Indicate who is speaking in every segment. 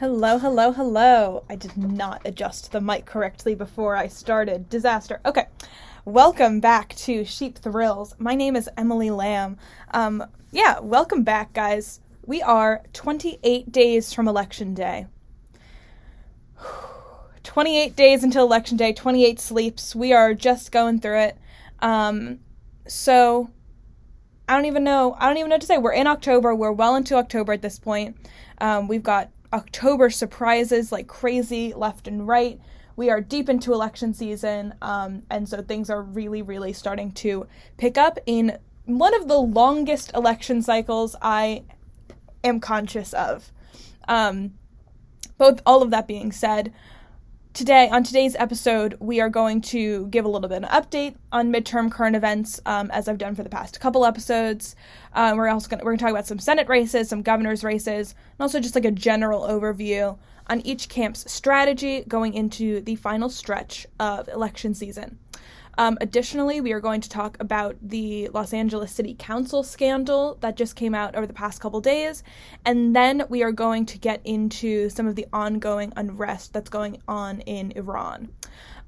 Speaker 1: Hello, hello, hello. I did not adjust the mic correctly before I started. Disaster. Okay. Welcome back to Sheep Thrills. My name is Emily Lamb. Um, yeah, welcome back, guys. We are 28 days from Election Day. 28 days until Election Day, 28 sleeps. We are just going through it. Um, so, I don't even know. I don't even know what to say. We're in October. We're well into October at this point. Um, we've got October surprises like crazy left and right. We are deep into election season, um, and so things are really, really starting to pick up in one of the longest election cycles I am conscious of. Um, both all of that being said, today on today's episode we are going to give a little bit of an update on midterm current events um, as i've done for the past couple episodes. Um, we're also going we're going to talk about some senate races some governors races and also just like a general overview on each camp's strategy going into the final stretch of election season um, additionally, we are going to talk about the Los Angeles City Council scandal that just came out over the past couple days, and then we are going to get into some of the ongoing unrest that's going on in Iran.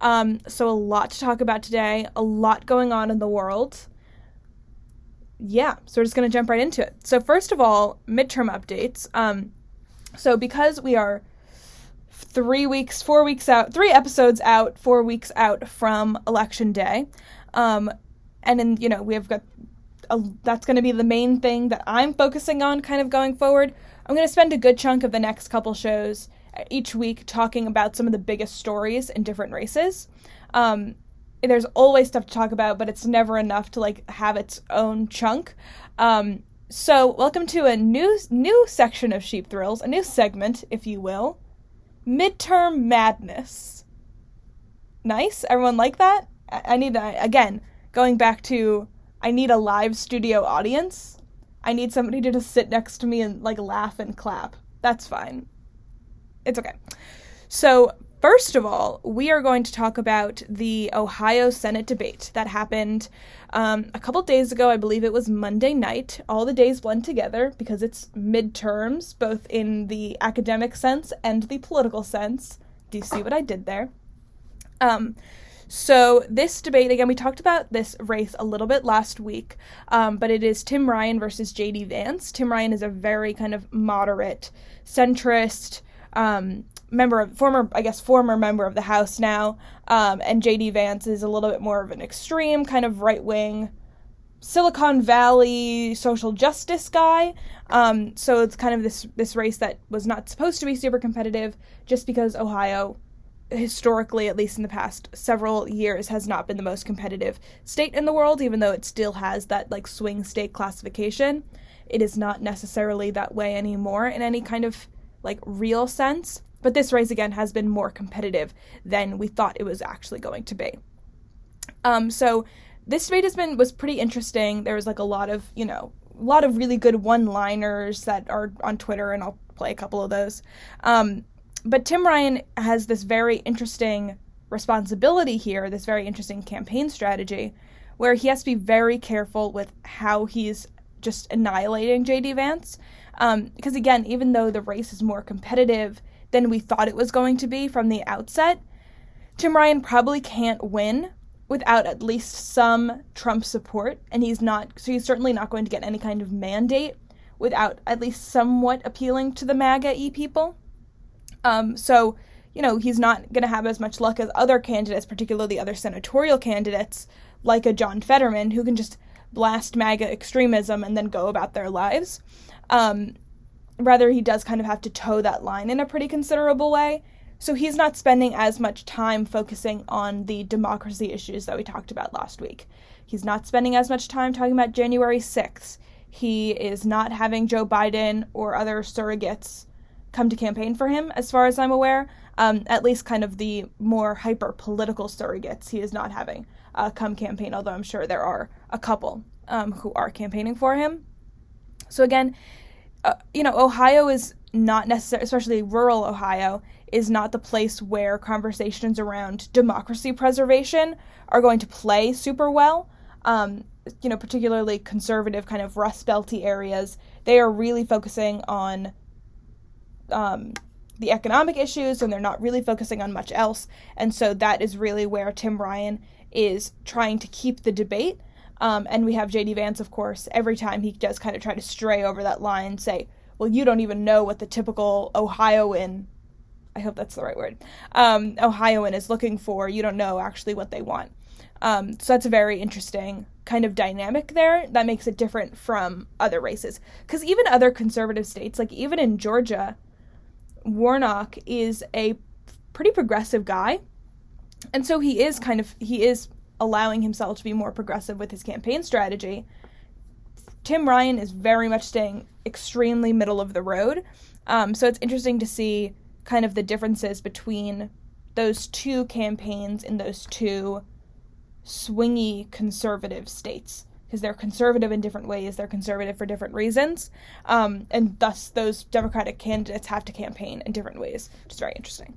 Speaker 1: Um, so, a lot to talk about today, a lot going on in the world. Yeah, so we're just going to jump right into it. So, first of all, midterm updates. Um, so, because we are three weeks, four weeks out, three episodes out, four weeks out from election day. Um, and then, you know, we have got a, that's going to be the main thing that I'm focusing on kind of going forward. I'm going to spend a good chunk of the next couple shows uh, each week talking about some of the biggest stories in different races. Um, there's always stuff to talk about, but it's never enough to like have its own chunk. Um, so, welcome to a new new section of Sheep Thrills, a new segment, if you will. Midterm Madness. Nice? Everyone like that? I, I need to, again, going back to I need a live studio audience. I need somebody to just sit next to me and like laugh and clap. That's fine. It's okay. So, first of all, we are going to talk about the Ohio Senate debate that happened um, a couple days ago. I believe it was Monday night. All the days blend together because it's midterms, both in the academic sense and the political sense. Do you see what I did there? Um, so this debate again, we talked about this race a little bit last week, um, but it is Tim Ryan versus J.D. Vance. Tim Ryan is a very kind of moderate, centrist um, member of former, I guess, former member of the House now, um, and J.D. Vance is a little bit more of an extreme kind of right wing. Silicon Valley social justice guy. Um, so it's kind of this this race that was not supposed to be super competitive just because Ohio historically, at least in the past several years, has not been the most competitive state in the world, even though it still has that like swing state classification. It is not necessarily that way anymore in any kind of like real sense. But this race again has been more competitive than we thought it was actually going to be. Um, so this debate has been was pretty interesting. There was like a lot of you know a lot of really good one-liners that are on Twitter, and I'll play a couple of those. Um, but Tim Ryan has this very interesting responsibility here, this very interesting campaign strategy, where he has to be very careful with how he's just annihilating JD Vance. Um, because again, even though the race is more competitive than we thought it was going to be from the outset, Tim Ryan probably can't win without at least some Trump support, and he's not, so he's certainly not going to get any kind of mandate without at least somewhat appealing to the MAGA e people. Um, so, you know, he's not going to have as much luck as other candidates, particularly other senatorial candidates like a John Fetterman, who can just blast MAGA extremism and then go about their lives. Um, rather, he does kind of have to toe that line in a pretty considerable way. So he's not spending as much time focusing on the democracy issues that we talked about last week. He's not spending as much time talking about January 6th. He is not having Joe Biden or other surrogates come to campaign for him, as far as I'm aware. Um, at least, kind of the more hyper political surrogates he is not having uh, come campaign, although I'm sure there are a couple um, who are campaigning for him. So, again, uh, you know, Ohio is not necessarily, especially rural Ohio, is not the place where conversations around democracy preservation are going to play super well. Um, you know, particularly conservative kind of Rust Belty areas, they are really focusing on um, the economic issues and they're not really focusing on much else. And so that is really where Tim Ryan is trying to keep the debate. Um, and we have JD Vance, of course, every time he does kind of try to stray over that line, and say, well, you don't even know what the typical Ohioan, I hope that's the right word, um, Ohioan is looking for. You don't know actually what they want. Um, so that's a very interesting kind of dynamic there that makes it different from other races. Because even other conservative states, like even in Georgia, Warnock is a pretty progressive guy. And so he is kind of, he is allowing himself to be more progressive with his campaign strategy. Tim Ryan is very much staying extremely middle of the road. Um, so it's interesting to see kind of the differences between those two campaigns in those two swingy conservative states because they're conservative in different ways. They're conservative for different reasons, um, and thus those Democratic candidates have to campaign in different ways, which is very interesting.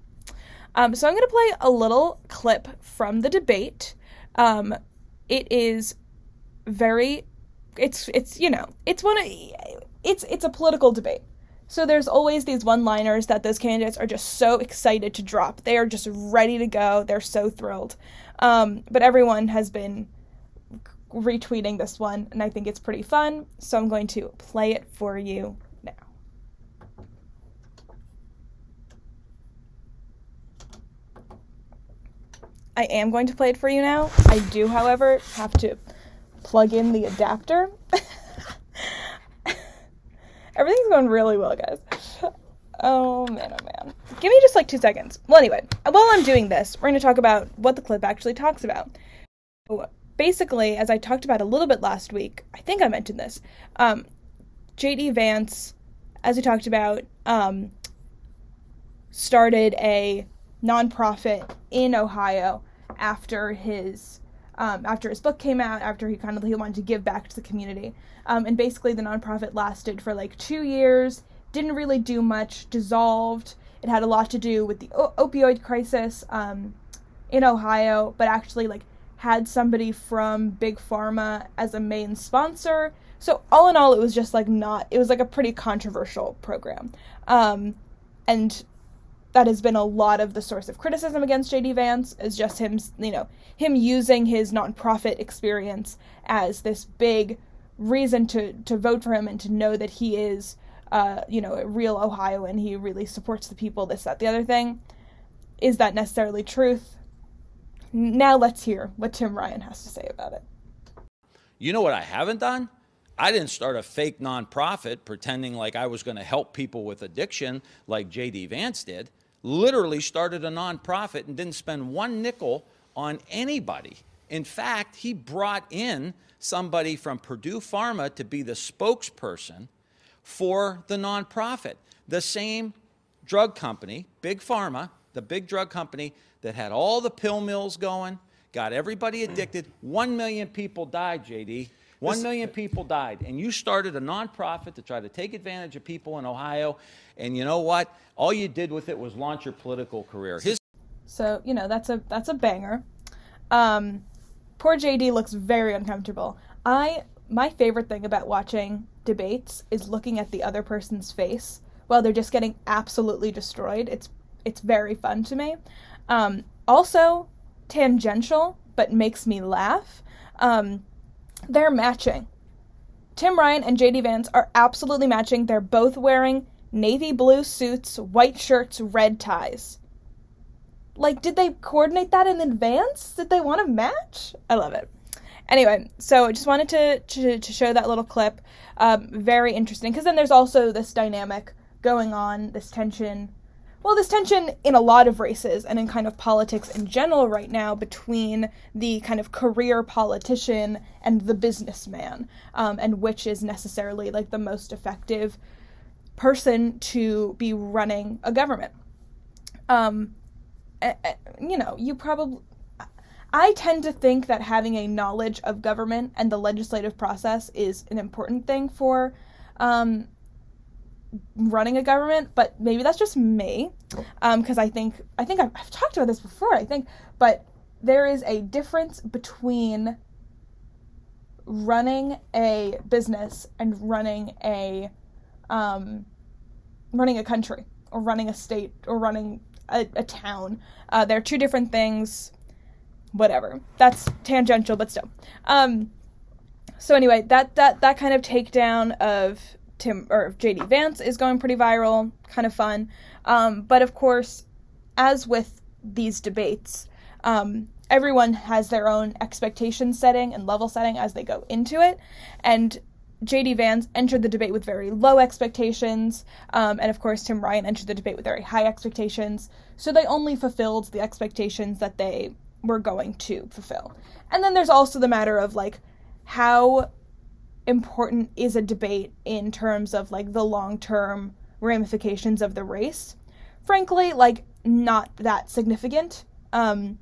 Speaker 1: Um, so I'm going to play a little clip from the debate. Um, it is very, it's it's you know it's one of, it's it's a political debate. So there's always these one-liners that those candidates are just so excited to drop. They are just ready to go. They're so thrilled. Um, but everyone has been retweeting this one, and I think it's pretty fun. So I'm going to play it for you now. I am going to play it for you now. I do, however, have to plug in the adapter. Everything's going really well, guys. Oh man, oh man. Give me just like two seconds. Well, anyway, while I'm doing this, we're going to talk about what the clip actually talks about. basically, as I talked about a little bit last week, I think I mentioned this. Um, JD Vance, as we talked about, um, started a nonprofit in Ohio after his um, after his book came out, after he kind of he wanted to give back to the community. Um, and basically, the nonprofit lasted for like two years didn't really do much, dissolved. It had a lot to do with the o- opioid crisis um, in Ohio, but actually like had somebody from Big Pharma as a main sponsor. So all in all, it was just like not. It was like a pretty controversial program, um, and that has been a lot of the source of criticism against JD Vance is just him, you know, him using his nonprofit experience as this big reason to to vote for him and to know that he is uh, you know, a real Ohioan. He really supports the people, this, that, the other thing. Is that necessarily truth? Now let's hear what Tim Ryan has to say about it.
Speaker 2: You know what I haven't done? I didn't start a fake nonprofit pretending like I was going to help people with addiction like JD Vance did. Literally started a nonprofit and didn't spend one nickel on anybody. In fact, he brought in somebody from Purdue Pharma to be the spokesperson for the nonprofit. The same drug company, Big Pharma, the big drug company that had all the pill mills going, got everybody addicted. One million people died, JD. One million people died. And you started a nonprofit to try to take advantage of people in Ohio. And you know what? All you did with it was launch your political career. His
Speaker 1: so, you know, that's a that's a banger. Um, poor JD looks very uncomfortable. I my favorite thing about watching debates is looking at the other person's face while they're just getting absolutely destroyed. It's it's very fun to me. Um, also, tangential but makes me laugh. Um, they're matching. Tim Ryan and JD Vance are absolutely matching. They're both wearing navy blue suits, white shirts, red ties. Like, did they coordinate that in advance? Did they want to match? I love it. Anyway, so I just wanted to, to, to show that little clip. Um, very interesting because then there's also this dynamic going on, this tension. Well, this tension in a lot of races and in kind of politics in general right now between the kind of career politician and the businessman, um, and which is necessarily like the most effective person to be running a government. Um, you know, you probably I tend to think that having a knowledge of government and the legislative process is an important thing for um, running a government, but maybe that's just me, because um, I think I think I've, I've, talked about this before. I think, but there is a difference between running a business and running a um, running a country or running a state or running a, a town. Uh, they're two different things. Whatever. That's tangential, but still. Um, so anyway, that that that kind of takedown of Tim or JD Vance is going pretty viral, kind of fun. Um, but of course, as with these debates, um, everyone has their own expectation setting and level setting as they go into it, and JD Vance entered the debate with very low expectations, um, and of course Tim Ryan entered the debate with very high expectations. So they only fulfilled the expectations that they were going to fulfill. And then there's also the matter of like how important is a debate in terms of like the long term ramifications of the race. Frankly, like not that significant. Um,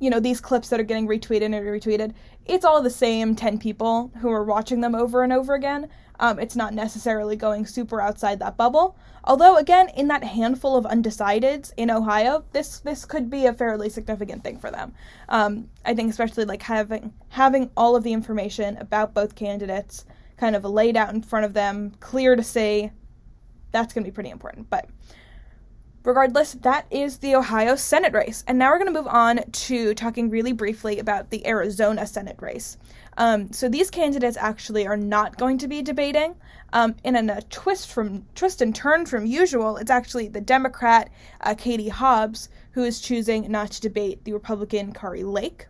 Speaker 1: you know, these clips that are getting retweeted and retweeted, it's all the same 10 people who are watching them over and over again. Um, it's not necessarily going super outside that bubble. Although, again, in that handful of undecideds in Ohio, this this could be a fairly significant thing for them. Um, I think, especially like having having all of the information about both candidates kind of laid out in front of them, clear to see, that's going to be pretty important. But regardless, that is the Ohio Senate race. And now we're going to move on to talking really briefly about the Arizona Senate race. Um, so these candidates actually are not going to be debating. Um, in a, a, twist from twist and turn from usual, it's actually the Democrat uh, Katie Hobbs who is choosing not to debate the Republican Kari Lake.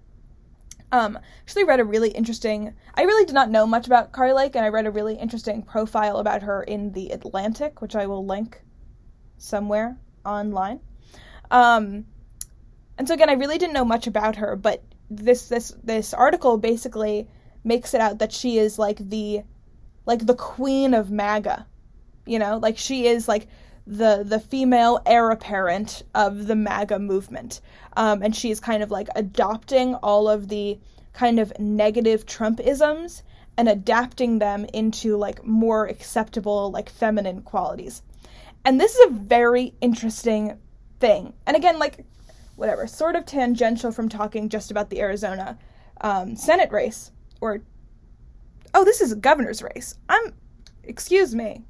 Speaker 1: Um, actually read a really interesting. I really did not know much about Kari Lake, and I read a really interesting profile about her in the Atlantic, which I will link somewhere online. Um, and so again, I really didn't know much about her, but this this this article basically makes it out that she is like the like the queen of MAGA. You know, like she is like the the female heir apparent of the MAGA movement. Um, and she is kind of like adopting all of the kind of negative Trumpisms and adapting them into like more acceptable like feminine qualities. And this is a very interesting thing. And again, like, whatever, sort of tangential from talking just about the Arizona um, Senate race. Or, oh, this is a governor's race. I'm, excuse me.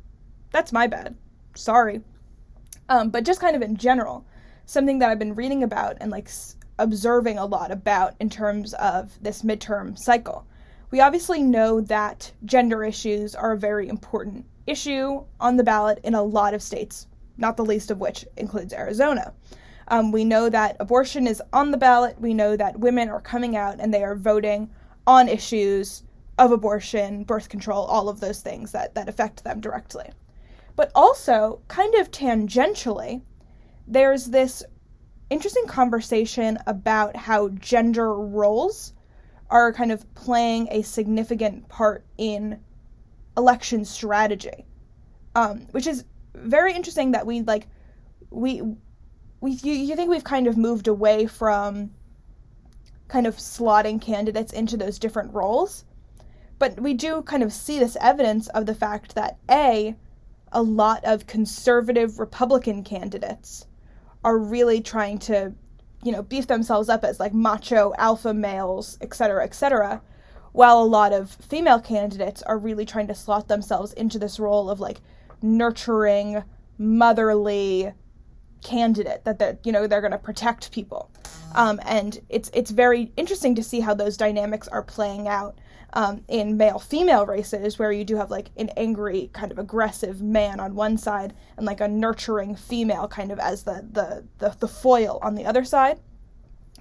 Speaker 1: That's my bad. Sorry. Um, but just kind of in general, something that I've been reading about and like s- observing a lot about in terms of this midterm cycle. We obviously know that gender issues are a very important issue on the ballot in a lot of states, not the least of which includes Arizona. Um, we know that abortion is on the ballot. We know that women are coming out and they are voting on issues of abortion, birth control, all of those things that, that affect them directly. But also, kind of tangentially, there's this interesting conversation about how gender roles are kind of playing a significant part in election strategy, um, which is very interesting that we like we we you, you think we've kind of moved away from kind of slotting candidates into those different roles, but we do kind of see this evidence of the fact that a a lot of conservative Republican candidates are really trying to, you know, beef themselves up as like macho alpha males, et cetera, et cetera, while a lot of female candidates are really trying to slot themselves into this role of like nurturing, motherly candidate that they're you know they're going to protect people. Um, and it's it's very interesting to see how those dynamics are playing out um, in male female races where you do have like an angry kind of aggressive man on one side and like a nurturing female kind of as the the the, the foil on the other side.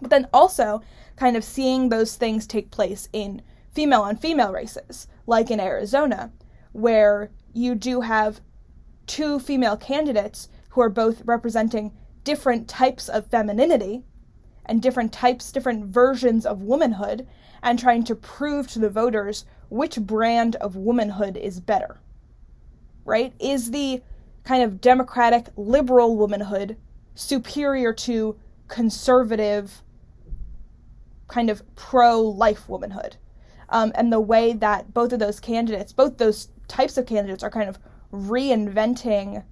Speaker 1: But then also kind of seeing those things take place in female on female races, like in Arizona, where you do have two female candidates who are both representing different types of femininity and different types, different versions of womanhood, and trying to prove to the voters which brand of womanhood is better. Right? Is the kind of democratic liberal womanhood superior to conservative kind of pro life womanhood? um, and the way that both of those candidates, both those types of candidates, are kind of reinventing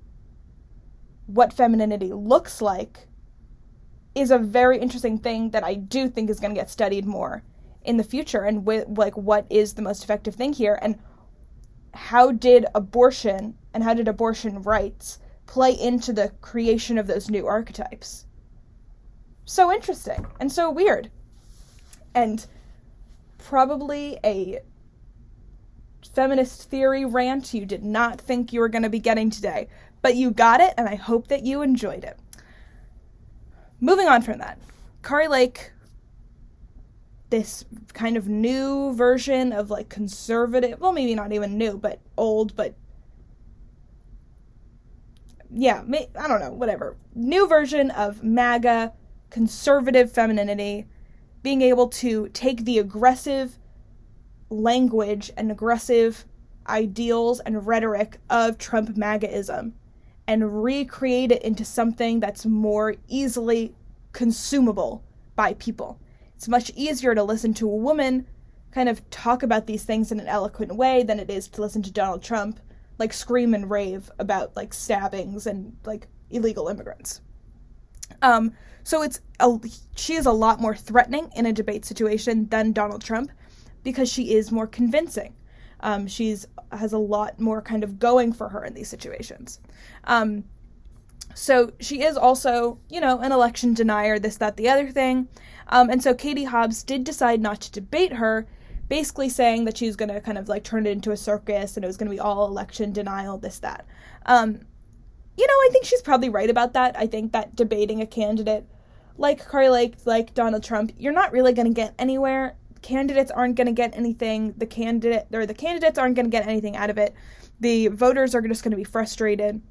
Speaker 1: what femininity looks like is a very interesting thing that I do think is going to get studied more in the future and with like what is the most effective thing here and how did abortion and how did abortion rights play into the creation of those new archetypes. So interesting and so weird. And probably a feminist theory rant you did not think you were going to be getting today, but you got it, and I hope that you enjoyed it. Moving on from that, Kari Lake, this kind of new version of like conservative, well, maybe not even new, but old, but yeah, I don't know, whatever. New version of MAGA, conservative femininity, being able to take the aggressive language and aggressive ideals and rhetoric of Trump MAGAism and recreate it into something that's more easily consumable by people. It's much easier to listen to a woman kind of talk about these things in an eloquent way than it is to listen to Donald Trump like scream and rave about like stabbings and like illegal immigrants. Um, so it's a, she is a lot more threatening in a debate situation than Donald Trump because she is more convincing. Um, she's has a lot more kind of going for her in these situations. Um, so she is also, you know, an election denier, this, that, the other thing. Um, and so Katie Hobbs did decide not to debate her, basically saying that she was going to kind of like turn it into a circus and it was going to be all election denial, this, that. Um, you know, I think she's probably right about that. I think that debating a candidate like Lake, like Donald Trump, you're not really going to get anywhere candidates aren't going to get anything. The candidate or the candidates aren't going to get anything out of it. The voters are just going to be frustrated,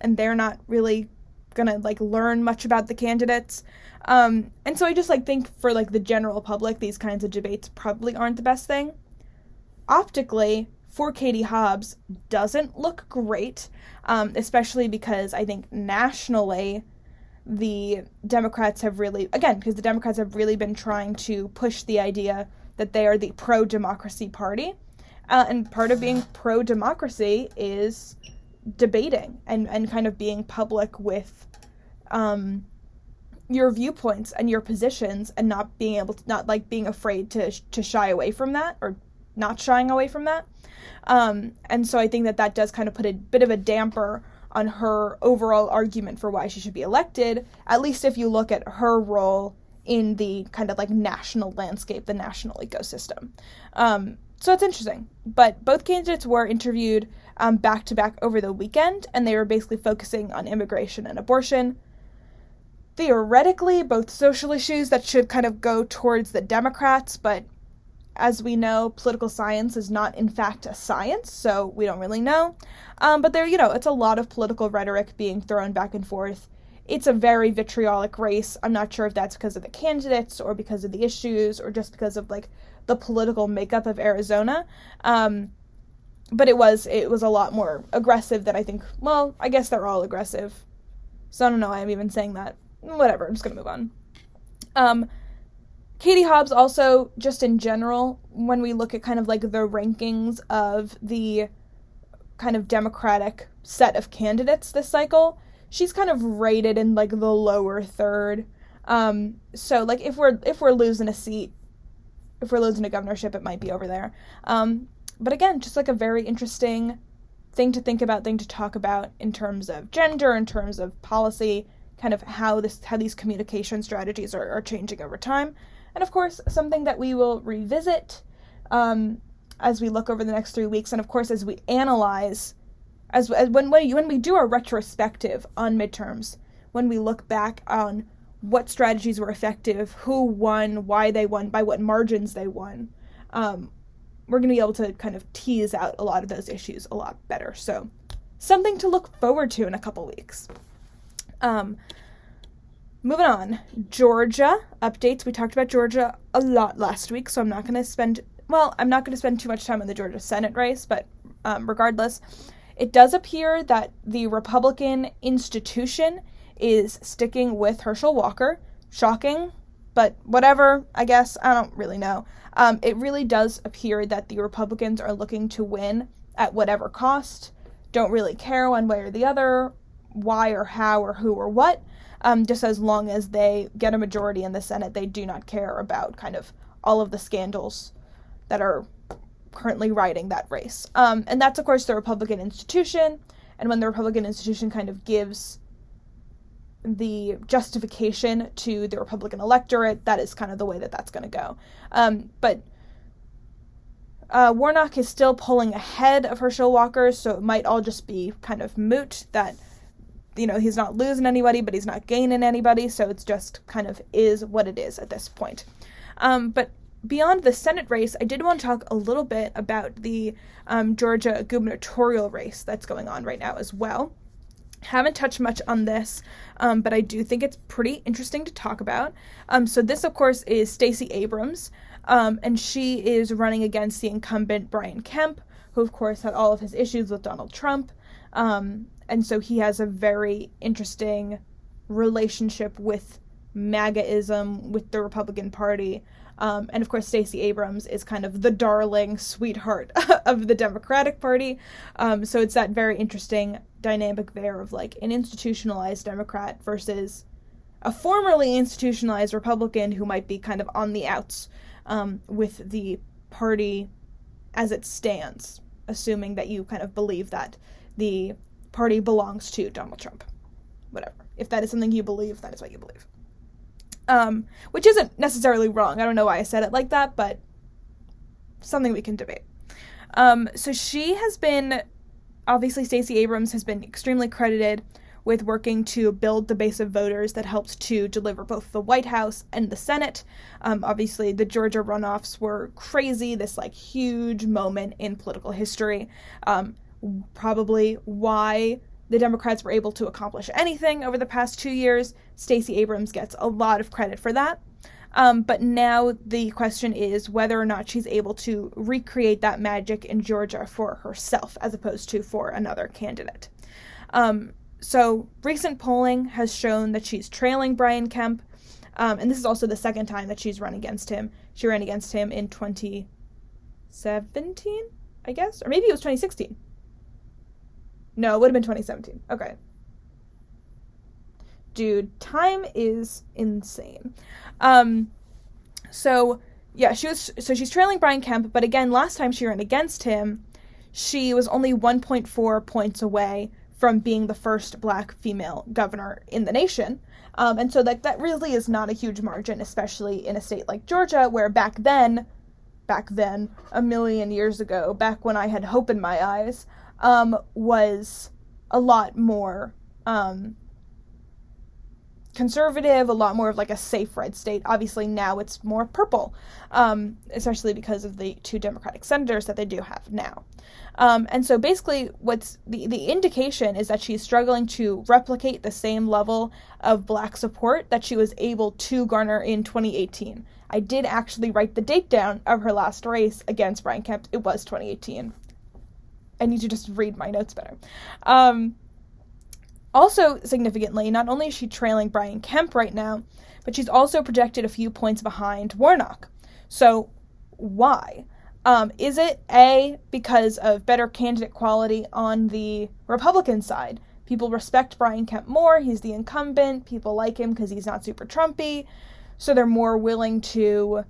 Speaker 1: and they're not really going to like learn much about the candidates. Um, and so I just like think for like the general public, these kinds of debates probably aren't the best thing. Optically, for Katie Hobbs doesn't look great, um, especially because I think nationally the Democrats have really, again, because the Democrats have really been trying to push the idea that they are the pro democracy party. Uh, and part of being pro democracy is debating and, and kind of being public with um, your viewpoints and your positions and not being able to, not like being afraid to, to shy away from that or not shying away from that. Um, and so I think that that does kind of put a bit of a damper on her overall argument for why she should be elected, at least if you look at her role in the kind of like national landscape, the national ecosystem. Um, so it's interesting. But both candidates were interviewed back to back over the weekend, and they were basically focusing on immigration and abortion. Theoretically, both social issues that should kind of go towards the Democrats, but as we know, political science is not, in fact, a science, so we don't really know. Um, but there, you know, it's a lot of political rhetoric being thrown back and forth it's a very vitriolic race. I'm not sure if that's because of the candidates or because of the issues or just because of like the political makeup of Arizona. Um, but it was it was a lot more aggressive than I think. Well, I guess they're all aggressive. So I don't know I'm even saying that. Whatever. I'm just gonna move on. Um, Katie Hobbs also just in general when we look at kind of like the rankings of the kind of Democratic set of candidates this cycle she's kind of rated in like the lower third. Um, so like if we're if we're losing a seat, if we're losing a governorship, it might be over there. Um, but again, just like a very interesting thing to think about, thing to talk about in terms of gender, in terms of policy, kind of how this how these communication strategies are, are changing over time, and of course something that we will revisit um, as we look over the next three weeks, and of course as we analyze as, as when when, when we do a retrospective on midterms, when we look back on what strategies were effective, who won, why they won, by what margins they won, um, we're going to be able to kind of tease out a lot of those issues a lot better. So, something to look forward to in a couple weeks. Um, moving on, Georgia updates. We talked about Georgia a lot last week, so I'm not going to spend well, I'm not going to spend too much time on the Georgia Senate race, but um, regardless, it does appear that the Republican institution is sticking with Herschel Walker. Shocking, but whatever, I guess. I don't really know. Um, it really does appear that the Republicans are looking to win at whatever cost, don't really care one way or the other, why or how or who or what. Um, just as long as they get a majority in the Senate, they do not care about kind of all of the scandals that are currently riding that race. Um, and that's, of course, the Republican institution. and when the Republican institution kind of gives the justification to the Republican electorate, that is kind of the way that that's going to go. Um, but uh, Warnock is still pulling ahead of Herschel Walker, so it might all just be kind of moot that, you know, he's not losing anybody, but he's not gaining anybody, so it's just kind of is what it is at this point. Um, but beyond the Senate race, I did want to talk a little bit about the um, Georgia gubernatorial race that's going on right now as well. Haven't touched much on this, um, but I do think it's pretty interesting to talk about. Um, so this, of course, is Stacey Abrams, um, and she is running against the incumbent Brian Kemp, who, of course, had all of his issues with Donald Trump, um, and so he has a very interesting relationship with MAGAism, with the Republican Party. Um, and of course, Stacey Abrams is kind of the darling sweetheart of the Democratic Party. Um, so it's that very interesting dynamic there of like an institutionalized Democrat versus a formerly institutionalized Republican who might be kind of on the outs um, with the party as it stands, assuming that you kind of believe that the party belongs to Donald Trump. Whatever. If that is something you believe, that is what you believe. Um, which isn't necessarily wrong. I don't know why I said it like that, but something we can debate. Um, so she has been obviously Stacey Abrams has been extremely credited with working to build the base of voters that helped to deliver both the White House and the Senate. Um, obviously, the Georgia runoffs were crazy, this like huge moment in political history. Um, probably why the Democrats were able to accomplish anything over the past two years. Stacey Abrams gets a lot of credit for that. Um, but now the question is whether or not she's able to recreate that magic in Georgia for herself as opposed to for another candidate. Um, so recent polling has shown that she's trailing Brian Kemp, um, and this is also the second time that she's run against him. She ran against him in 2017, I guess, or maybe it was 2016. No, it would have been 2017. Okay. Dude, time is insane. Um, so yeah, she was so she's trailing Brian Kemp, but again, last time she ran against him, she was only 1.4 points away from being the first black female governor in the nation. Um, and so that that really is not a huge margin, especially in a state like Georgia, where back then, back then, a million years ago, back when I had hope in my eyes, um, was a lot more um, conservative, a lot more of like a safe red state. Obviously, now it's more purple, um, especially because of the two Democratic senators that they do have now. Um, and so basically, what's the, the indication is that she's struggling to replicate the same level of black support that she was able to garner in 2018. I did actually write the date down of her last race against Brian Kemp. It was 2018. I need to just read my notes better. Um, also, significantly, not only is she trailing Brian Kemp right now, but she's also projected a few points behind Warnock. So, why? Um, is it A, because of better candidate quality on the Republican side? People respect Brian Kemp more. He's the incumbent. People like him because he's not super Trumpy. So they're more willing to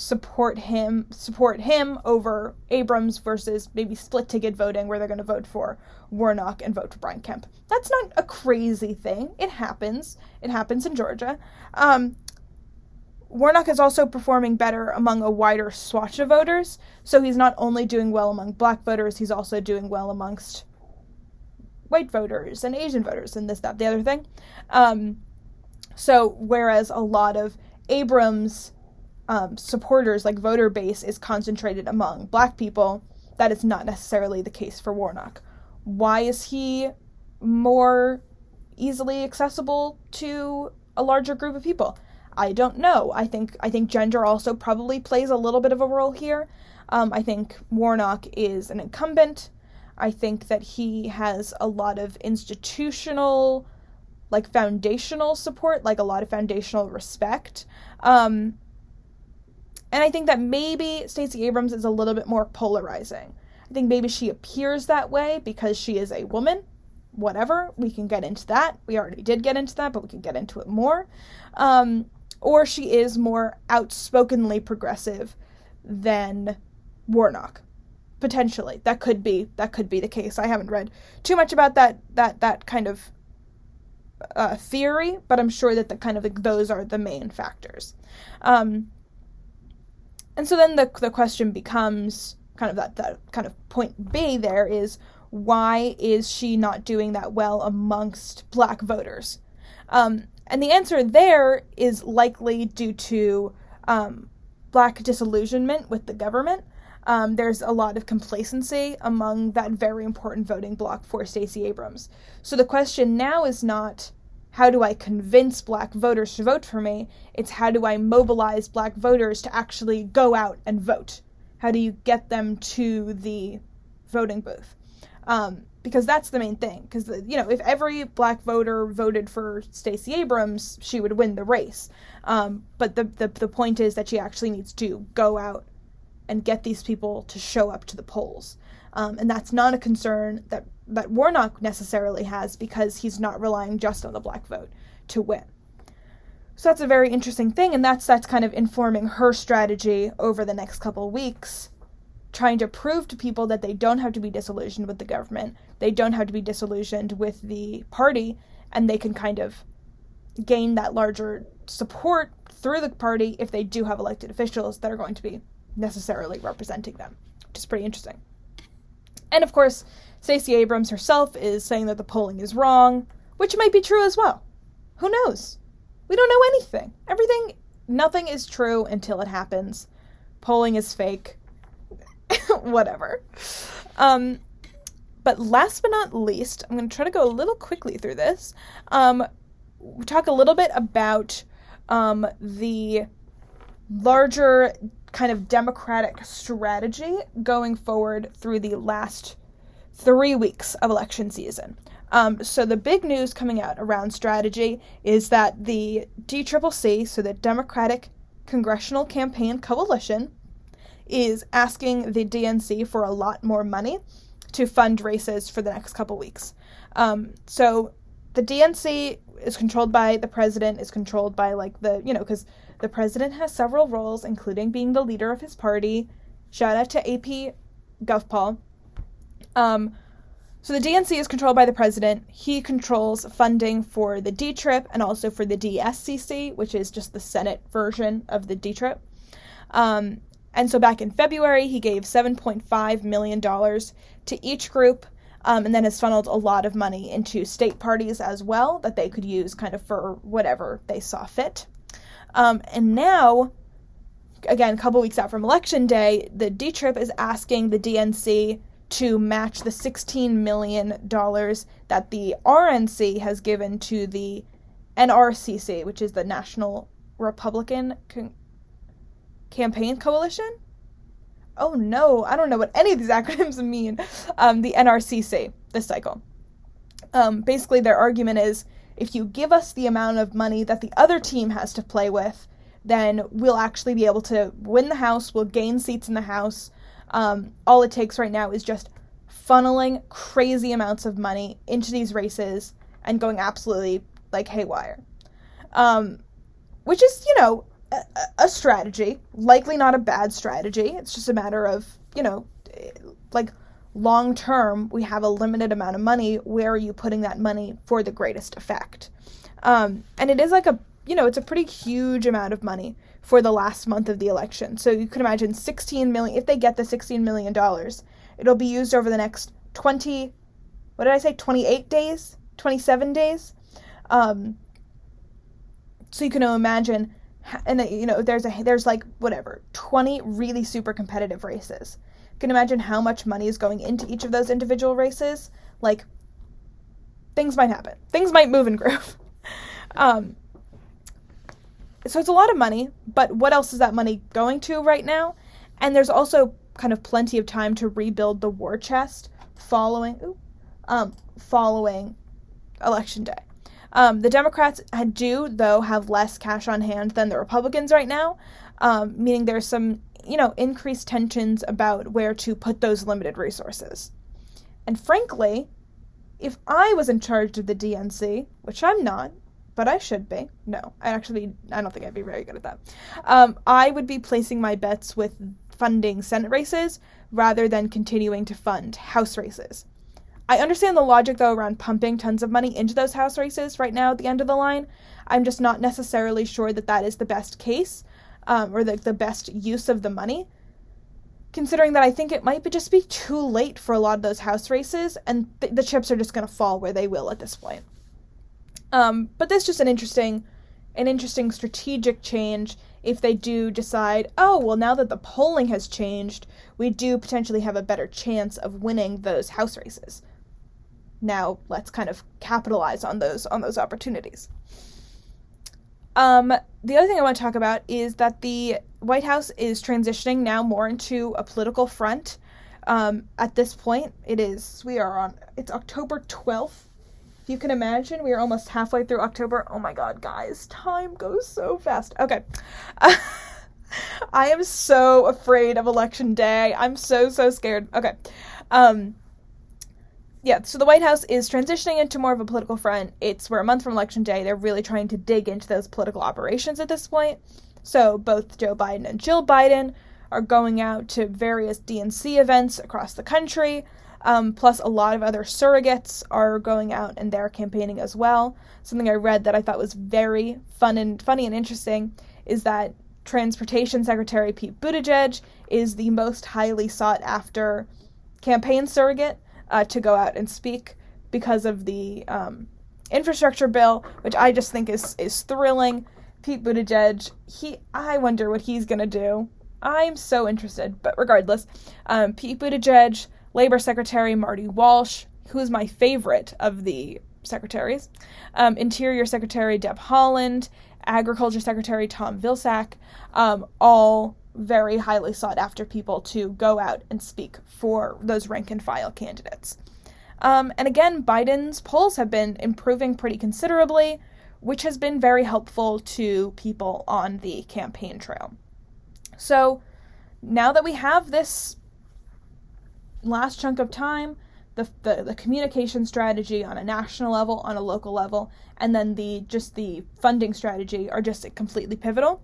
Speaker 1: support him support him over Abrams versus maybe split ticket voting where they're going to vote for Warnock and vote for Brian Kemp. That's not a crazy thing. It happens. It happens in Georgia. Um, Warnock is also performing better among a wider swatch of voters. So he's not only doing well among black voters, he's also doing well amongst white voters and Asian voters and this, that, the other thing. Um, so whereas a lot of Abrams um, supporters, like voter base, is concentrated among black people, that is not necessarily the case for Warnock. Why is he more easily accessible to a larger group of people? I don't know. I think I think gender also probably plays a little bit of a role here. Um, I think Warnock is an incumbent. I think that he has a lot of institutional, like foundational support, like a lot of foundational respect. Um, and I think that maybe Stacey Abrams is a little bit more polarizing. I think maybe she appears that way because she is a woman. Whatever, we can get into that. We already did get into that, but we can get into it more. Um, or she is more outspokenly progressive than Warnock. potentially that could be that could be the case. I haven't read too much about that that that kind of uh, theory, but I'm sure that the kind of like, those are the main factors. Um, and so then the the question becomes kind of that that kind of point B there is why is she not doing that well amongst black voters? Um, and the answer there is likely due to um, black disillusionment with the government. Um, there's a lot of complacency among that very important voting bloc for Stacey Abrams. So the question now is not how do I convince black voters to vote for me? It's how do I mobilize black voters to actually go out and vote? How do you get them to the voting booth? Um, because that's the main thing. Because you know, if every black voter voted for Stacey Abrams, she would win the race. Um, but the, the the point is that she actually needs to go out and get these people to show up to the polls, um, and that's not a concern that that Warnock necessarily has because he's not relying just on the black vote to win. So that's a very interesting thing, and that's that's kind of informing her strategy over the next couple weeks trying to prove to people that they don't have to be disillusioned with the government, they don't have to be disillusioned with the party, and they can kind of gain that larger support through the party if they do have elected officials that are going to be necessarily representing them, which is pretty interesting. And of course, Stacey Abrams herself is saying that the polling is wrong, which might be true as well. Who knows? We don't know anything. Everything, nothing is true until it happens. Polling is fake. whatever. Um, but last but not least, I'm going to try to go a little quickly through this. Um, we talk a little bit about um, the larger kind of democratic strategy going forward through the last three weeks of election season. Um, so the big news coming out around strategy is that the DCCC, so the Democratic Congressional Campaign Coalition, is asking the DNC for a lot more money to fund races for the next couple weeks. Um, so the DNC is controlled by the president, is controlled by like the, you know, because the president has several roles, including being the leader of his party. Shout out to AP Govpaul. Um, so the DNC is controlled by the president. He controls funding for the D trip and also for the DSCC, which is just the Senate version of the D trip. Um, and so back in February, he gave $7.5 million to each group um, and then has funneled a lot of money into state parties as well that they could use kind of for whatever they saw fit. Um, and now, again, a couple weeks out from election day, the D Trip is asking the DNC to match the $16 million that the RNC has given to the NRCC, which is the National Republican Con- Campaign Coalition. Oh no, I don't know what any of these acronyms mean. Um, the NRCC this cycle. Um, basically, their argument is if you give us the amount of money that the other team has to play with, then we'll actually be able to win the House, we'll gain seats in the House. Um, all it takes right now is just funneling crazy amounts of money into these races and going absolutely like haywire. Um, which is, you know, a, a strategy, likely not a bad strategy. It's just a matter of, you know, like long term, we have a limited amount of money. Where are you putting that money for the greatest effect? Um, and it is like a, you know, it's a pretty huge amount of money for the last month of the election. So you can imagine 16 million, if they get the 16 million dollars, it'll be used over the next 20, what did I say, 28 days, 27 days. Um, so you can imagine and you know there's a there's like whatever 20 really super competitive races. You can imagine how much money is going into each of those individual races. Like things might happen. Things might move and groove um, so it's a lot of money but what else is that money going to right now and there's also kind of plenty of time to rebuild the war chest following um, following election day um, the Democrats do, though, have less cash on hand than the Republicans right now, um, meaning there's some, you know, increased tensions about where to put those limited resources. And frankly, if I was in charge of the DNC, which I'm not, but I should be. No, I actually, I don't think I'd be very good at that. Um, I would be placing my bets with funding Senate races rather than continuing to fund House races. I understand the logic though around pumping tons of money into those House races right now at the end of the line. I'm just not necessarily sure that that is the best case um, or the, the best use of the money. Considering that I think it might be just be too late for a lot of those House races, and th- the chips are just going to fall where they will at this point. Um, but that's just an interesting, an interesting strategic change if they do decide, oh well, now that the polling has changed, we do potentially have a better chance of winning those House races. Now let's kind of capitalize on those on those opportunities. Um, the other thing I want to talk about is that the White House is transitioning now more into a political front. Um, at this point, it is we are on it's October twelfth. If you can imagine, we are almost halfway through October. Oh my God, guys, time goes so fast. Okay. I am so afraid of election day. I'm so so scared. Okay. Um yeah, so the White House is transitioning into more of a political front. It's we're a month from election day. They're really trying to dig into those political operations at this point. So both Joe Biden and Jill Biden are going out to various DNC events across the country. Um, plus, a lot of other surrogates are going out and they're campaigning as well. Something I read that I thought was very fun and funny and interesting is that Transportation Secretary Pete Buttigieg is the most highly sought after campaign surrogate uh, to go out and speak because of the um, infrastructure bill, which I just think is is thrilling. Pete Buttigieg, he I wonder what he's gonna do. I'm so interested, but regardless, um, Pete Buttigieg, Labor Secretary Marty Walsh, who's my favorite of the secretaries, um, Interior Secretary Deb Haaland, Agriculture Secretary Tom Vilsack, um, all very highly sought after people to go out and speak for those rank and file candidates. Um, and again, Biden's polls have been improving pretty considerably, which has been very helpful to people on the campaign trail. So now that we have this last chunk of time, the, the, the communication strategy on a national level, on a local level, and then the just the funding strategy are just completely pivotal.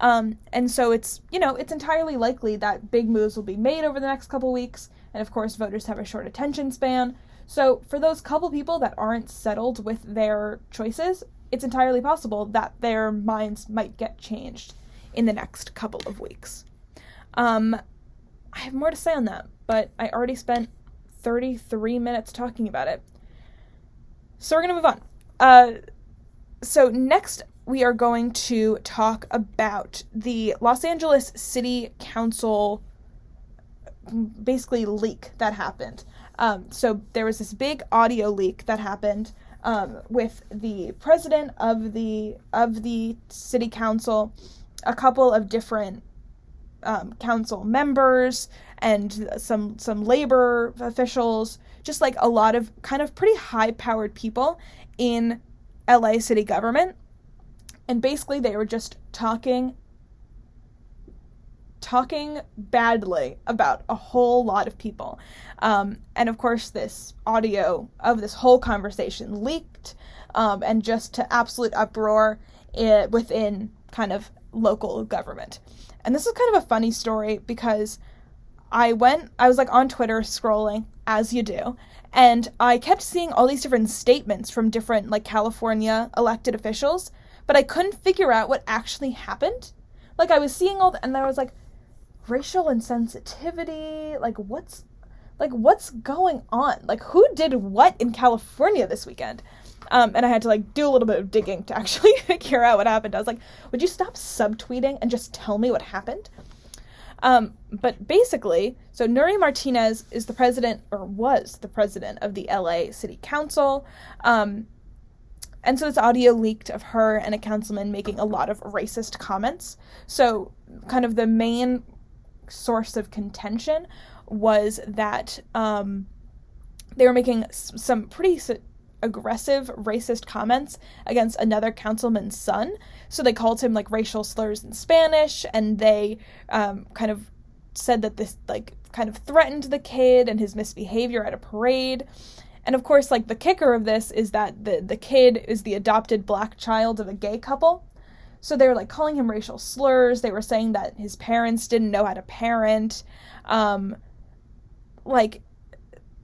Speaker 1: Um, and so it's, you know, it's entirely likely that big moves will be made over the next couple weeks. And of course, voters have a short attention span. So for those couple people that aren't settled with their choices, it's entirely possible that their minds might get changed in the next couple of weeks. Um, I have more to say on that, but I already spent 33 minutes talking about it. So we're going to move on. Uh, so next we are going to talk about the Los Angeles City Council basically leak that happened. Um, so there was this big audio leak that happened um, with the president of the of the city council, a couple of different um, council members, and some some labor officials, just like a lot of kind of pretty high powered people in LA city government and basically they were just talking talking badly about a whole lot of people. Um, and of course, this audio of this whole conversation leaked um, and just to absolute uproar it, within kind of local government. And this is kind of a funny story because I went, I was like on Twitter scrolling, as you do, and I kept seeing all these different statements from different like California elected officials but I couldn't figure out what actually happened. Like I was seeing all the, and I was like, racial insensitivity. Like what's, like what's going on? Like who did what in California this weekend? Um, and I had to like do a little bit of digging to actually figure out what happened. I was like, would you stop subtweeting and just tell me what happened? Um, but basically, so Nury Martinez is the president, or was the president of the LA City Council. Um, and so this audio leaked of her and a councilman making a lot of racist comments. So, kind of the main source of contention was that um, they were making some pretty aggressive racist comments against another councilman's son. So they called him like racial slurs in Spanish, and they um, kind of said that this like kind of threatened the kid and his misbehavior at a parade. And of course, like the kicker of this is that the the kid is the adopted black child of a gay couple. So they were like calling him racial slurs. They were saying that his parents didn't know how to parent. Um, like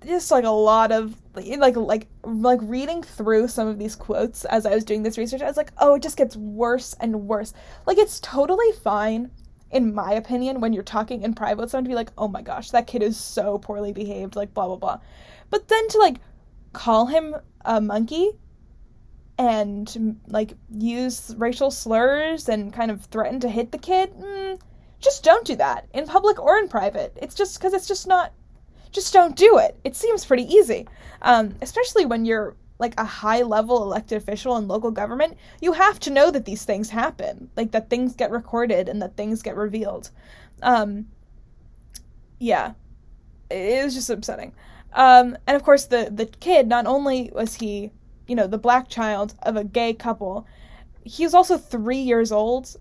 Speaker 1: just like a lot of like like like reading through some of these quotes as I was doing this research, I was like, oh, it just gets worse and worse. Like it's totally fine, in my opinion, when you're talking in private with someone to be like, oh my gosh, that kid is so poorly behaved, like blah blah blah. But then to like call him a monkey and like use racial slurs and kind of threaten to hit the kid, mm, just don't do that in public or in private. It's just because it's just not just don't do it. It seems pretty easy, um, especially when you're like a high level elected official in local government. You have to know that these things happen, like that things get recorded and that things get revealed. Um, yeah, it was just upsetting. Um, and of course, the the kid. Not only was he, you know, the black child of a gay couple, he was also three years old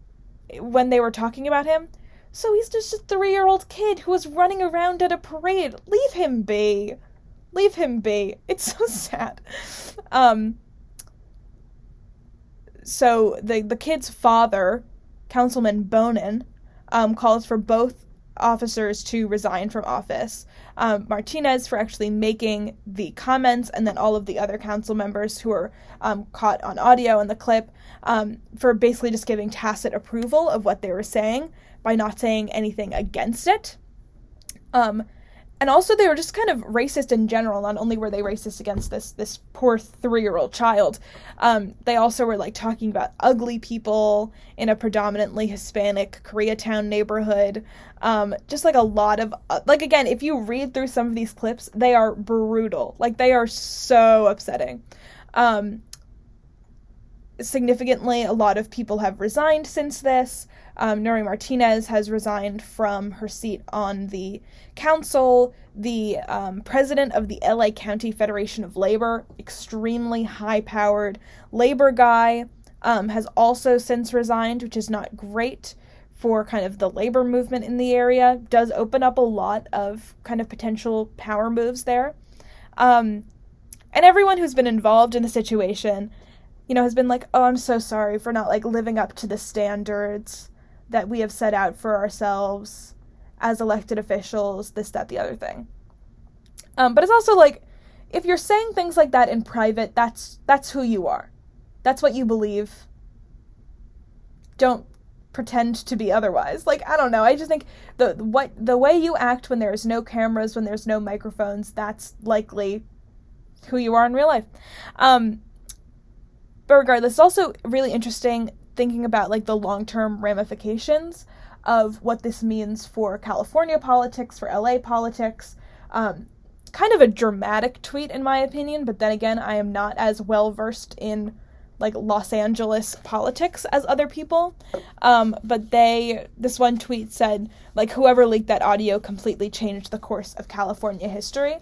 Speaker 1: when they were talking about him. So he's just a three year old kid who was running around at a parade. Leave him be. Leave him be. It's so sad. Um, so the the kid's father, Councilman Bonin, um, calls for both officers to resign from office. Um, Martinez for actually making the comments, and then all of the other council members who were um, caught on audio in the clip um, for basically just giving tacit approval of what they were saying by not saying anything against it. Um, and also they were just kind of racist in general. Not only were they racist against this this poor three year old child, um, they also were like talking about ugly people in a predominantly Hispanic Koreatown neighborhood. Um, just like a lot of uh, like again, if you read through some of these clips, they are brutal. Like they are so upsetting. Um, significantly, a lot of people have resigned since this. Um, Nury Martinez has resigned from her seat on the council. The um, president of the LA County Federation of Labor, extremely high powered labor guy, um, has also since resigned, which is not great for kind of the labor movement in the area. Does open up a lot of kind of potential power moves there. Um, and everyone who's been involved in the situation, you know, has been like, oh, I'm so sorry for not like living up to the standards that we have set out for ourselves as elected officials, this, that, the other thing. Um, but it's also like, if you're saying things like that in private, that's that's who you are. That's what you believe. Don't pretend to be otherwise. Like I don't know. I just think the what the way you act when there's no cameras, when there's no microphones, that's likely who you are in real life. Um, but regardless, it's also really interesting thinking about like the long-term ramifications of what this means for California politics, for LA politics. Um, kind of a dramatic tweet in my opinion, but then again, I am not as well versed in like Los Angeles politics as other people. Um, but they, this one tweet said, like, whoever leaked that audio completely changed the course of California history.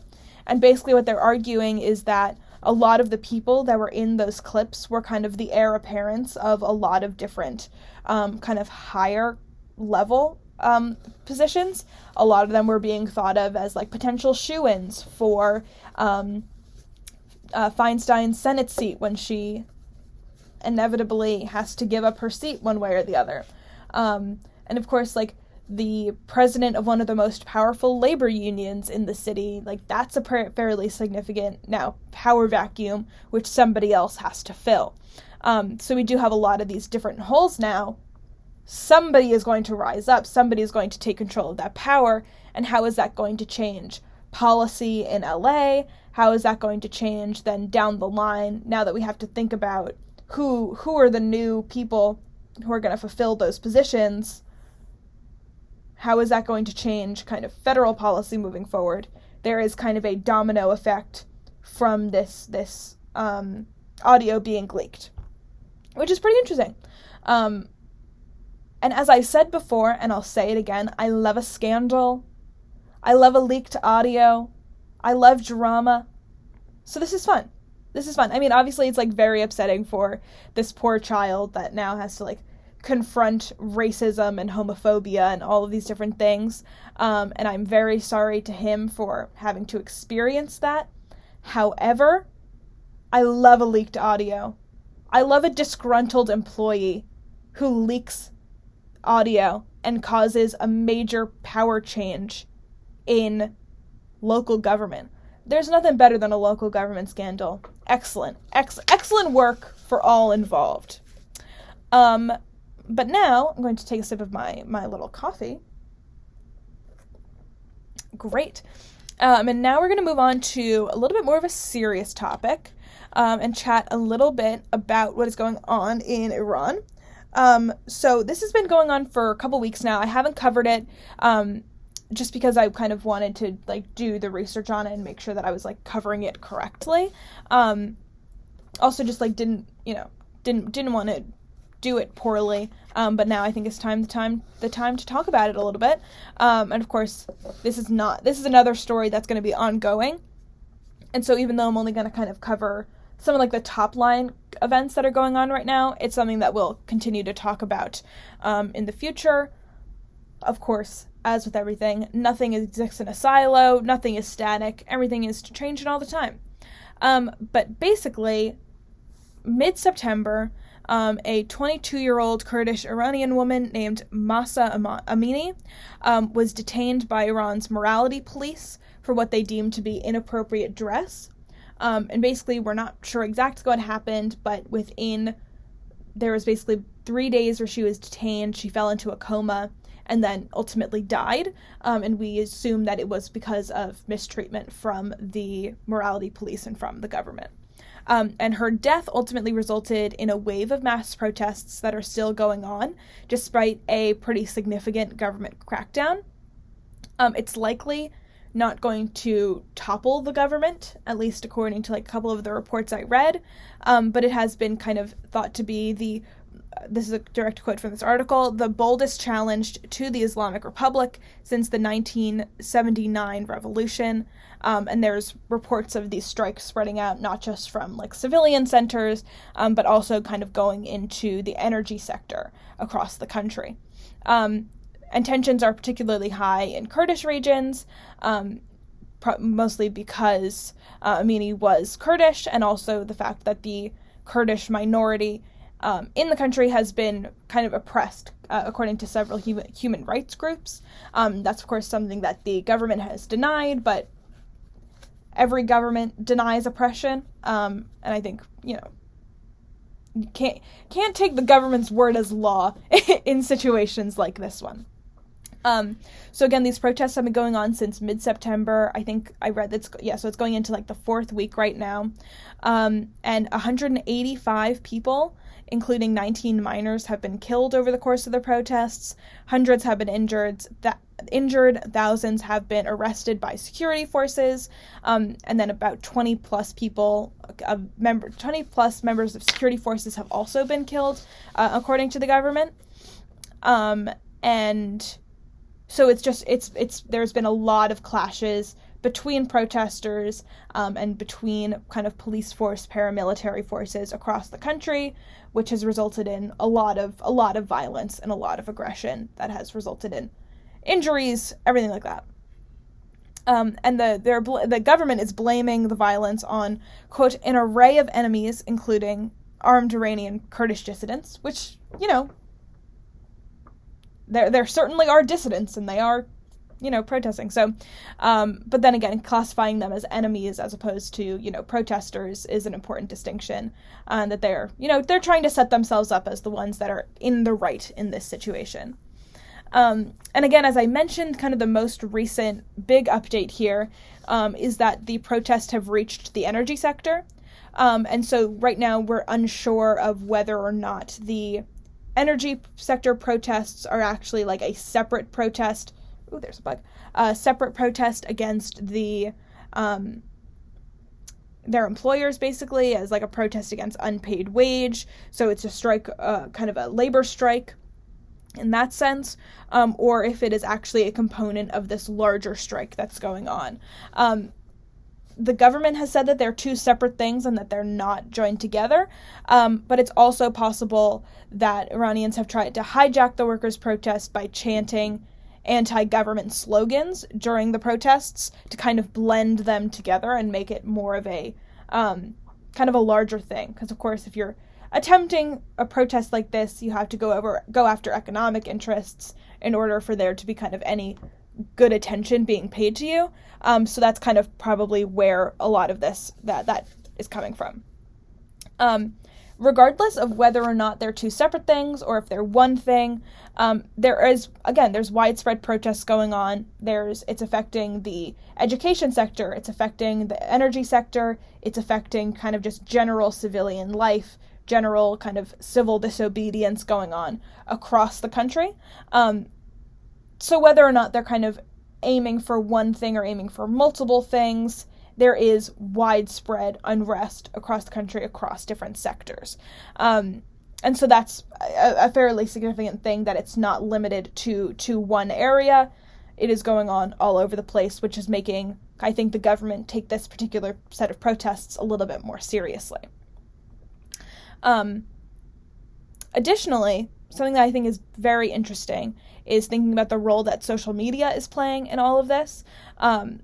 Speaker 1: And basically, what they're arguing is that a lot of the people that were in those clips were kind of the heir apparents of a lot of different um, kind of higher level um, positions. A lot of them were being thought of as like potential shoe ins for um, uh, Feinstein's Senate seat when she inevitably has to give up her seat one way or the other. Um, and of course, like the president of one of the most powerful labor unions in the city. Like, that's a fairly significant now power vacuum, which somebody else has to fill. Um, so we do have a lot of these different holes now. Somebody is going to rise up, somebody is going to take control of that power, and how is that going to change policy in LA? How is that going to change then down the line now that we have to think about who who are the new people who are going to fulfill those positions? How is that going to change kind of federal policy moving forward? There is kind of a domino effect from this this um, audio being leaked, which is pretty interesting. Um, and as I said before, and I'll say it again, I love a scandal. I love a leaked audio. I love drama. So this is fun. This is fun. I mean, obviously, it's like very upsetting for this poor child that now has to like confront racism and homophobia and all of these different things. Um, and I'm very sorry to him for having to experience that. However, I love a leaked audio. I love a disgruntled employee who leaks audio and causes a major power change in local government. There's nothing better than a local government scandal. Excellent. Ex- excellent work for all involved. Um, but now I'm going to take a sip of my, my little coffee. Great. Um, and now we're going to move on to a little bit more of a serious topic um, and chat a little bit about what is going on in Iran. Um, so this has been going on for a couple weeks now. I haven't covered it um, just because I kind of wanted to like do the research on it and make sure that I was like covering it correctly. Um, also, just like didn't you know didn't didn't want to do it poorly. Um, but now I think it's time the time the time to talk about it a little bit. Um, and of course, this is not this is another story that's going to be ongoing. And so even though I'm only going to kind of cover some of like the top line events that are going on right now, it's something that we'll continue to talk about um, in the future. Of course, as with everything, nothing exists in a silo, nothing is static, everything is changing all the time. Um, but basically, mid September, um, a 22 year old Kurdish Iranian woman named Mahsa Amini um, was detained by Iran's morality police for what they deemed to be inappropriate dress. Um, and basically, we're not sure exactly what happened, but within there was basically three days where she was detained. She fell into a coma and then ultimately died. Um, and we assume that it was because of mistreatment from the morality police and from the government. Um, and her death ultimately resulted in a wave of mass protests that are still going on, despite a pretty significant government crackdown. Um, it's likely not going to topple the government, at least according to like a couple of the reports I read. Um, but it has been kind of thought to be the this is a direct quote from this article the boldest challenge to the Islamic Republic since the 1979 revolution. Um, and there's reports of these strikes spreading out not just from like civilian centers, um, but also kind of going into the energy sector across the country. Um, and tensions are particularly high in Kurdish regions, um, mostly because uh, Amini was Kurdish, and also the fact that the Kurdish minority um, in the country has been kind of oppressed, uh, according to several hu- human rights groups. Um, that's, of course, something that the government has denied, but every government denies oppression. Um, and I think, you know, you can't, can't take the government's word as law in situations like this one. Um, so again, these protests have been going on since mid-September. I think I read that's yeah, so it's going into like the fourth week right now, um, and 185 people including 19 minors, have been killed over the course of the protests. Hundreds have been injured. That injured thousands have been arrested by security forces, um, and then about 20 plus people, uh, member 20 plus members of security forces have also been killed, uh, according to the government. Um, and so it's just it's it's there's been a lot of clashes between protesters um, and between kind of police force paramilitary forces across the country which has resulted in a lot of a lot of violence and a lot of aggression that has resulted in injuries everything like that. Um, and the their the government is blaming the violence on quote an array of enemies including armed Iranian Kurdish dissidents which you know there there certainly are dissidents and they are you know, protesting. So, um, but then again, classifying them as enemies as opposed to, you know, protesters is an important distinction. Uh, that they're, you know, they're trying to set themselves up as the ones that are in the right in this situation. Um, and again, as I mentioned, kind of the most recent big update here um, is that the protests have reached the energy sector. Um, and so right now we're unsure of whether or not the energy sector protests are actually like a separate protest oh, there's a bug. A separate protest against the um, their employers basically as like a protest against unpaid wage. So it's a strike, uh, kind of a labor strike in that sense, um, or if it is actually a component of this larger strike that's going on. Um, the government has said that they're two separate things and that they're not joined together, um, but it's also possible that Iranians have tried to hijack the workers' protest by chanting anti government slogans during the protests to kind of blend them together and make it more of a um, kind of a larger thing. Because, of course, if you're attempting a protest like this, you have to go over go after economic interests in order for there to be kind of any good attention being paid to you. Um, so that's kind of probably where a lot of this that that is coming from. Um, regardless of whether or not they're two separate things or if they're one thing, um, there is again there's widespread protests going on. There's it's affecting the education sector, it's affecting the energy sector, it's affecting kind of just general civilian life, general kind of civil disobedience going on across the country. Um, so whether or not they're kind of aiming for one thing or aiming for multiple things, there is widespread unrest across the country, across different sectors. Um, and so that's a, a, fairly significant thing that it's not limited to to one area. It is going on all over the place, which is making I think the government take this particular set of protests a little bit more seriously. Um, additionally, something that I think is very interesting is thinking about the role that social media is playing in all of this. Um,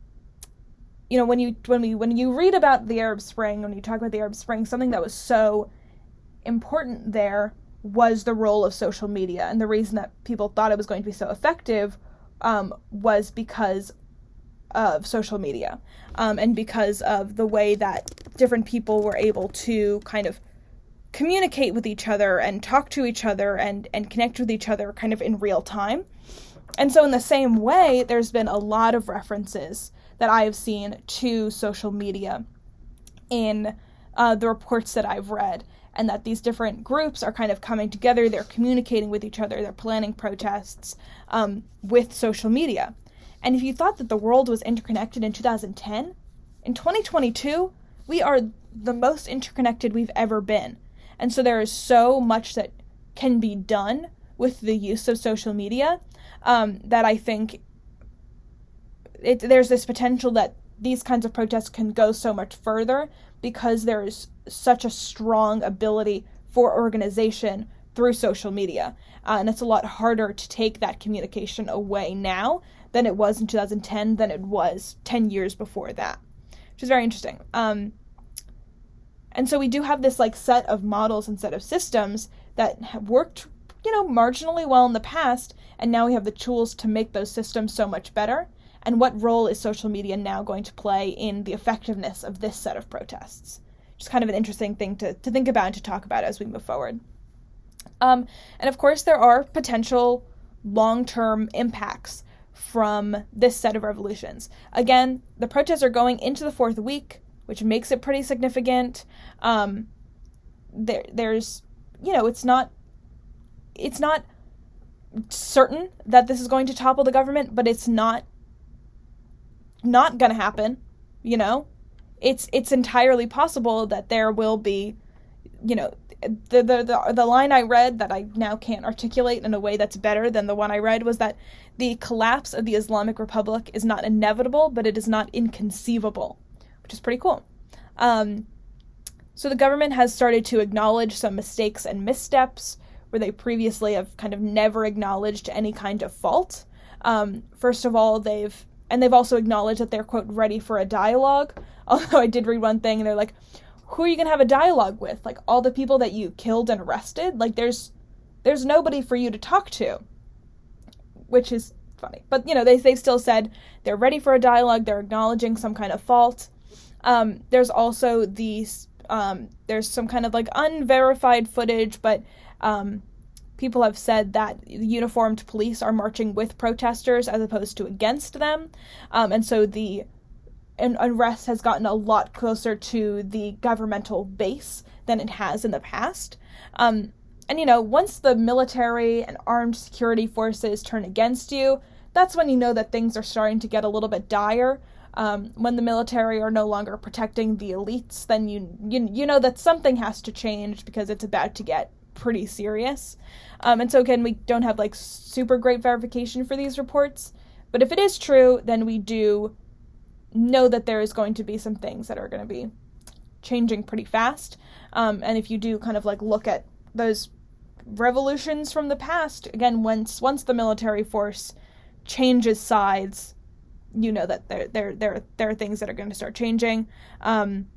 Speaker 1: you know, when you when we when you read about the Arab Spring, when you talk about the Arab Spring, something that was so important there was the role of social media, and the reason that people thought it was going to be so effective um, was because of social media, um, and because of the way that different people were able to kind of communicate with each other and talk to each other and, and connect with each other kind of in real time. And so, in the same way, there's been a lot of references that I have seen to social media in uh, the reports that I've read, and that these different groups are kind of coming together, they're communicating with each other, they're planning protests um, with social media. And if you thought that the world was interconnected in 2010, in 2022, we are the most interconnected we've ever been. And so there is so much that can be done with the use of social media um, that I think it, there's this potential that these kinds of protests can go so much further because there is such a strong ability for organization through social media. Uh, and it's a lot harder to take that communication away now than it was in 2010 than it was 10 years before that, which is very interesting. Um, and so we do have this like set of models and set of systems that have worked, you know, marginally well in the past, and now we have the tools to make those systems so much better. And what role is social media now going to play in the effectiveness of this set of protests? Just kind of an interesting thing to, to think about and to talk about as we move forward. Um, and of course, there are potential long term impacts from this set of revolutions. Again, the protests are going into the fourth week which makes it pretty significant. Um, there, there's, you know, it's not, it's not certain that this is going to topple the government, but it's not, not going to happen. You know, it's it's entirely possible that there will be, you know, the, the the the line I read that I now can't articulate in a way that's better than the one I read was that the collapse of the Islamic Republic is not inevitable, but it is not inconceivable which is pretty cool. Um, so the government has started to acknowledge some mistakes and missteps where they previously have kind of never acknowledged any kind of fault. Um, first of all, they've and they've also acknowledged that they're quote ready for a dialogue. Although I did read one thing and they're like, who are you gonna have a dialogue with? Like all the people that you killed and arrested? Like there's there's nobody for you to talk to. Which is funny. But you know, they they still said they're ready for a dialogue, they're acknowledging some kind of fault. Um, there's also these um, there's some kind of like unverified footage, but um, people have said that uniformed police are marching with protesters as opposed to against them, um, and so the unrest has gotten a lot closer to the governmental base than it has in the past. Um, and you know, once the military and armed security forces turn against you, that's when you know that things are starting to get a little bit dire um, when the military are no longer protecting the elites, then you, you you know that something has to change because it's about to get pretty serious. Um, and so again, we don't have like super great verification for these reports, but if it is true, then we do know that there is going to be some things that are going to be changing pretty fast. Um, and if you do kind of like look at those revolutions from the past, again, once once the military force changes sides you know that there there there there are things that are going to start changing. Um,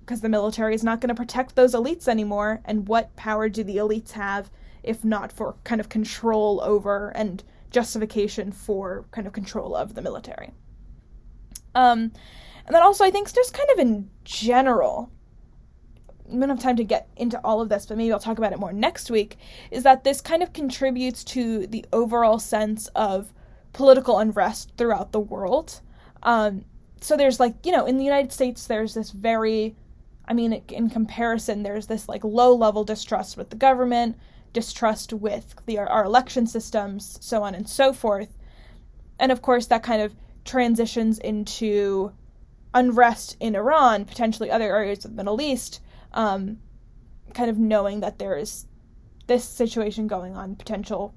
Speaker 1: because the military is not going to protect those elites anymore. And what power do the elites have if not for kind of control over and justification for kind of control of the military? Um, and then also, I think just kind of in general, we don't have time to get into all of this, but maybe I'll talk about it more next week. Is that this kind of contributes to the overall sense of political unrest throughout the world. Um, so there's like, you know, in the United States, there's this very I mean, in comparison, there's this like low level distrust with the government, distrust with the, our election systems, so on and so forth. And of course, that kind of transitions into unrest in Iran, potentially other areas of the Middle East, um, kind of knowing that there is this situation going on, potential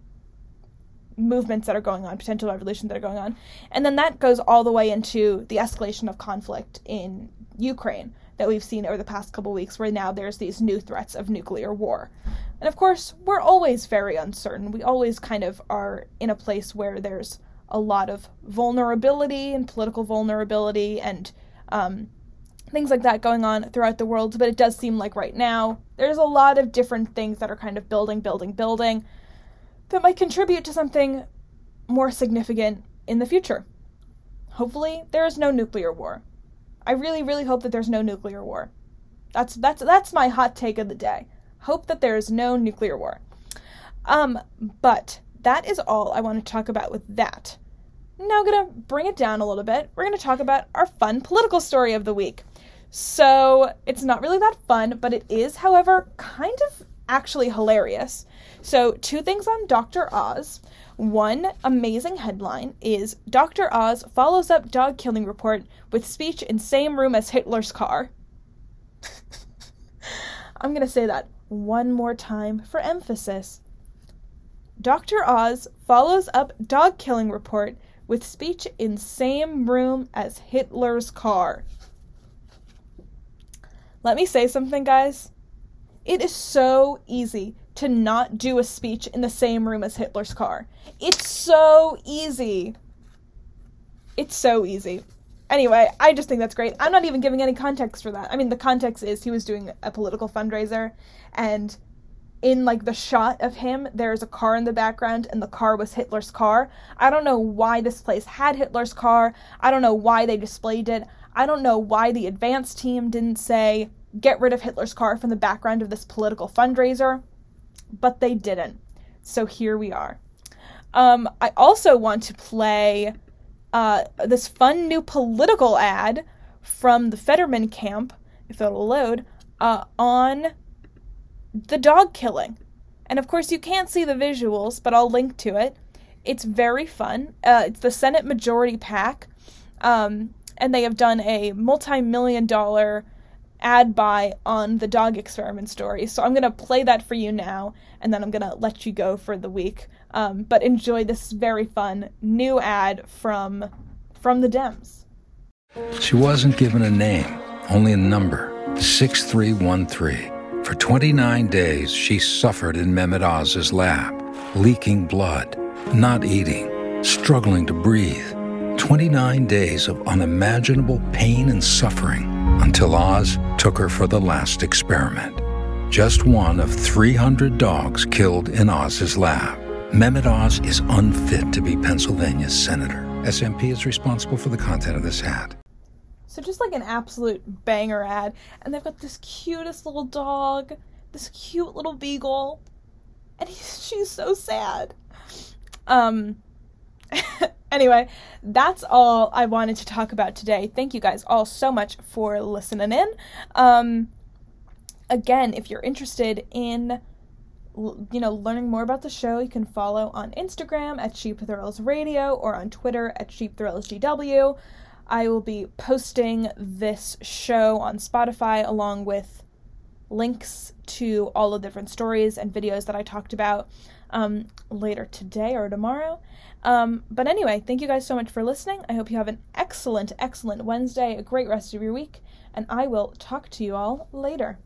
Speaker 1: movements that are going on, potential revolutions that are going on. And then that goes all the way into the escalation of conflict in Ukraine, that we've seen over the past couple weeks, where now there's these new threats of nuclear war. And of course, we're always very uncertain. We always kind of are in a place where there's a lot of vulnerability and political vulnerability and um, things like that going on throughout the world. But it does seem like right now there's a lot of different things that are kind of building, building, building that might contribute to something more significant in the future. Hopefully, there is no nuclear war. I really, really hope that there's no nuclear war. That's that's that's my hot take of the day. Hope that there is no nuclear war. Um, but that is all I want to talk about with that. Now I'm gonna bring it down a little bit. We're gonna talk about our fun political story of the week. So it's not really that fun, but it is, however, kind of actually hilarious. So two things on Dr. Oz. One amazing headline is Dr. Oz follows up dog killing report with speech in same room as Hitler's car. I'm going to say that one more time for emphasis. Dr. Oz follows up dog killing report with speech in same room as Hitler's car. Let me say something, guys. It is so easy to not do a speech in the same room as Hitler's car. It's so easy. It's so easy. Anyway, I just think that's great. I'm not even giving any context for that. I mean, the context is he was doing a political fundraiser, and in like the shot of him, there's a car in the background, and the car was Hitler's car. I don't know why this place had Hitler's car. I don't know why they displayed it. I don't know why the advance team didn't say, get rid of Hitler's car from the background of this political fundraiser but they didn't. So here we are. Um, I also want to play uh, this fun new political ad from the Fetterman camp, if it'll load, uh, on the dog killing. And of course, you can't see the visuals, but I'll link to it. It's very fun. Uh, it's the Senate Majority PAC, um, and they have done a multi million dollar ad buy on the dog experiment story. So I'm going to play that for you now, and then I'm going to let you go for the week. Um, but enjoy this very fun new ad from from the Dems.
Speaker 3: She wasn't given a name, only a number 6313. For 29 days, she suffered in Mehmet Oz's lab, leaking blood, not eating, struggling to breathe. 29 days of unimaginable pain and suffering until Oz took her for the last experiment. Just one of 300 dogs killed in Oz's lab. Mehmet Oz is unfit to be Pennsylvania's senator. SMP is responsible for the content of this ad.
Speaker 1: So just like an absolute banger ad, and they've got this cutest little dog, this cute little beagle, and he's, she's so sad. Um, anyway, that's all I wanted to talk about today. Thank you guys all so much for listening in. Um, again, if you're interested in you know learning more about the show, you can follow on Instagram at Sheep Thrills Radio or on Twitter at Sheep Thrills GW. I will be posting this show on Spotify along with links to all the different stories and videos that I talked about um, later today or tomorrow. Um, but anyway, thank you guys so much for listening. I hope you have an excellent, excellent Wednesday, a great rest of your week, and I will talk to you all later.